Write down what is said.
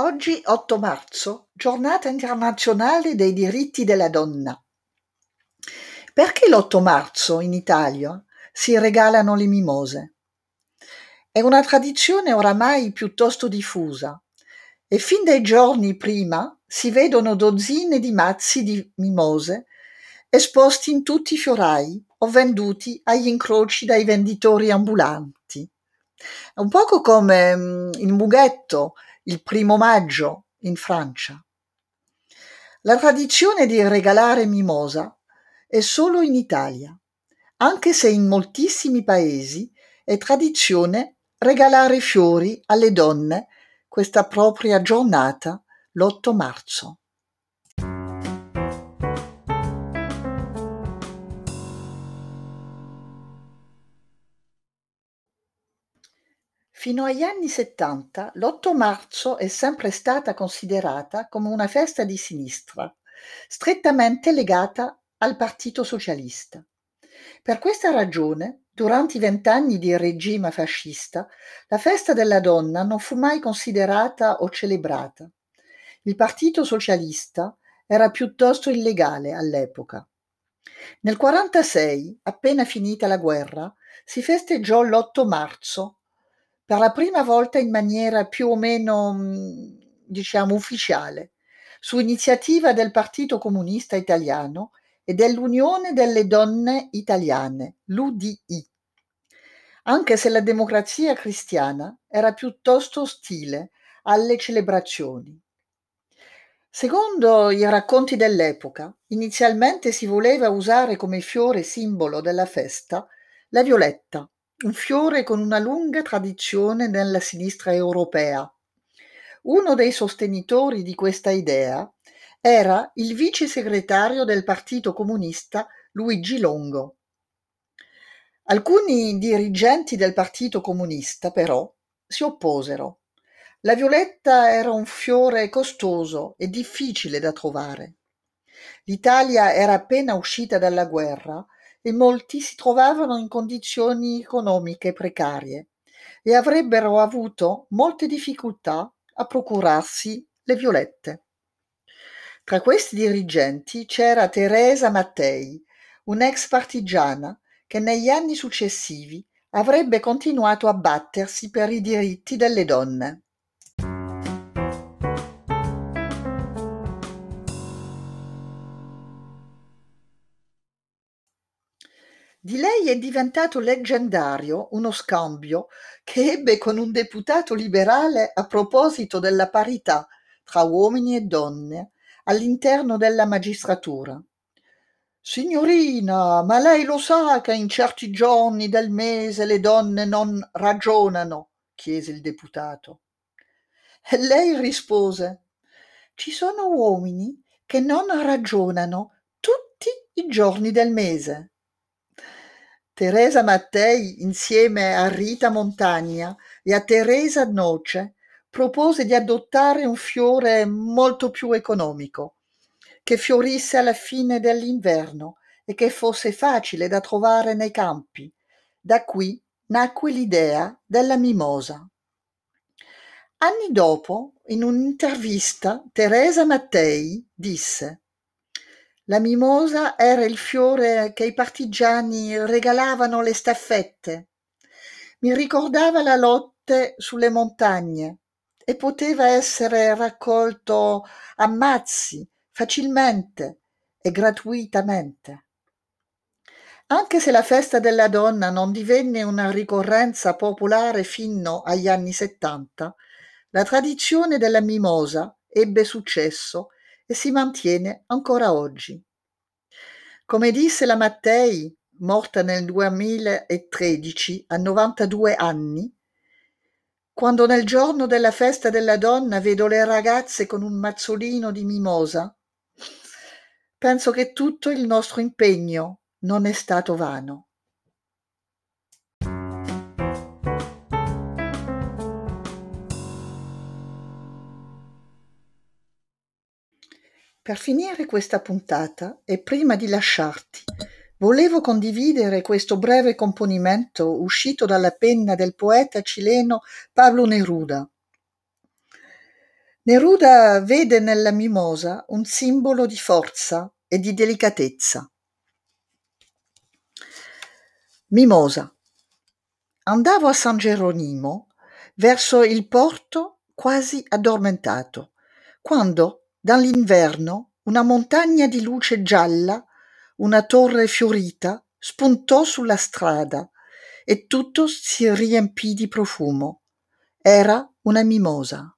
Oggi 8 marzo, giornata internazionale dei diritti della donna. Perché l'8 marzo in Italia si regalano le mimose? È una tradizione oramai piuttosto diffusa e fin dai giorni prima si vedono dozzine di mazzi di mimose esposti in tutti i fiorai o venduti agli incroci dai venditori ambulanti. È un poco come mm, il mughetto il primo maggio in Francia. La tradizione di regalare mimosa è solo in Italia, anche se in moltissimi paesi è tradizione regalare fiori alle donne questa propria giornata l'8 marzo. Fino agli anni Settanta l'8 marzo è sempre stata considerata come una festa di sinistra, strettamente legata al Partito Socialista. Per questa ragione, durante i vent'anni di regime fascista, la festa della donna non fu mai considerata o celebrata. Il Partito Socialista era piuttosto illegale all'epoca. Nel 1946, appena finita la guerra, si festeggiò l'8 marzo per la prima volta in maniera più o meno, mm, diciamo, ufficiale, su iniziativa del Partito Comunista Italiano e dell'Unione delle Donne Italiane, l'UDI, anche se la democrazia cristiana era piuttosto ostile alle celebrazioni. Secondo i racconti dell'epoca, inizialmente si voleva usare come fiore simbolo della festa la violetta, un fiore con una lunga tradizione nella sinistra europea. Uno dei sostenitori di questa idea era il vice segretario del Partito Comunista Luigi Longo. Alcuni dirigenti del Partito Comunista, però, si opposero. La violetta era un fiore costoso e difficile da trovare. L'Italia era appena uscita dalla guerra e molti si trovavano in condizioni economiche precarie e avrebbero avuto molte difficoltà a procurarsi le violette. Tra questi dirigenti c'era Teresa Mattei, un'ex partigiana che negli anni successivi avrebbe continuato a battersi per i diritti delle donne. Di lei è diventato leggendario uno scambio che ebbe con un deputato liberale a proposito della parità tra uomini e donne all'interno della magistratura. Signorina, ma lei lo sa che in certi giorni del mese le donne non ragionano? chiese il deputato. E lei rispose Ci sono uomini che non ragionano tutti i giorni del mese. Teresa Mattei, insieme a Rita Montagna e a Teresa Noce, propose di adottare un fiore molto più economico, che fiorisse alla fine dell'inverno e che fosse facile da trovare nei campi. Da qui nacque l'idea della mimosa. Anni dopo, in un'intervista, Teresa Mattei disse la mimosa era il fiore che i partigiani regalavano alle staffette. Mi ricordava la lotte sulle montagne e poteva essere raccolto a mazzi facilmente e gratuitamente. Anche se la festa della donna non divenne una ricorrenza popolare fino agli anni settanta, la tradizione della mimosa ebbe successo e si mantiene ancora oggi. Come disse la Mattei, morta nel 2013 a 92 anni, quando nel giorno della festa della donna vedo le ragazze con un mazzolino di mimosa, penso che tutto il nostro impegno non è stato vano. Per finire questa puntata e prima di lasciarti, volevo condividere questo breve componimento uscito dalla penna del poeta cileno Pablo Neruda. Neruda vede nella mimosa un simbolo di forza e di delicatezza. Mimosa. Andavo a San Geronimo verso il porto quasi addormentato, quando dall'inverno una montagna di luce gialla, una torre fiorita, spuntò sulla strada e tutto si riempì di profumo. Era una mimosa.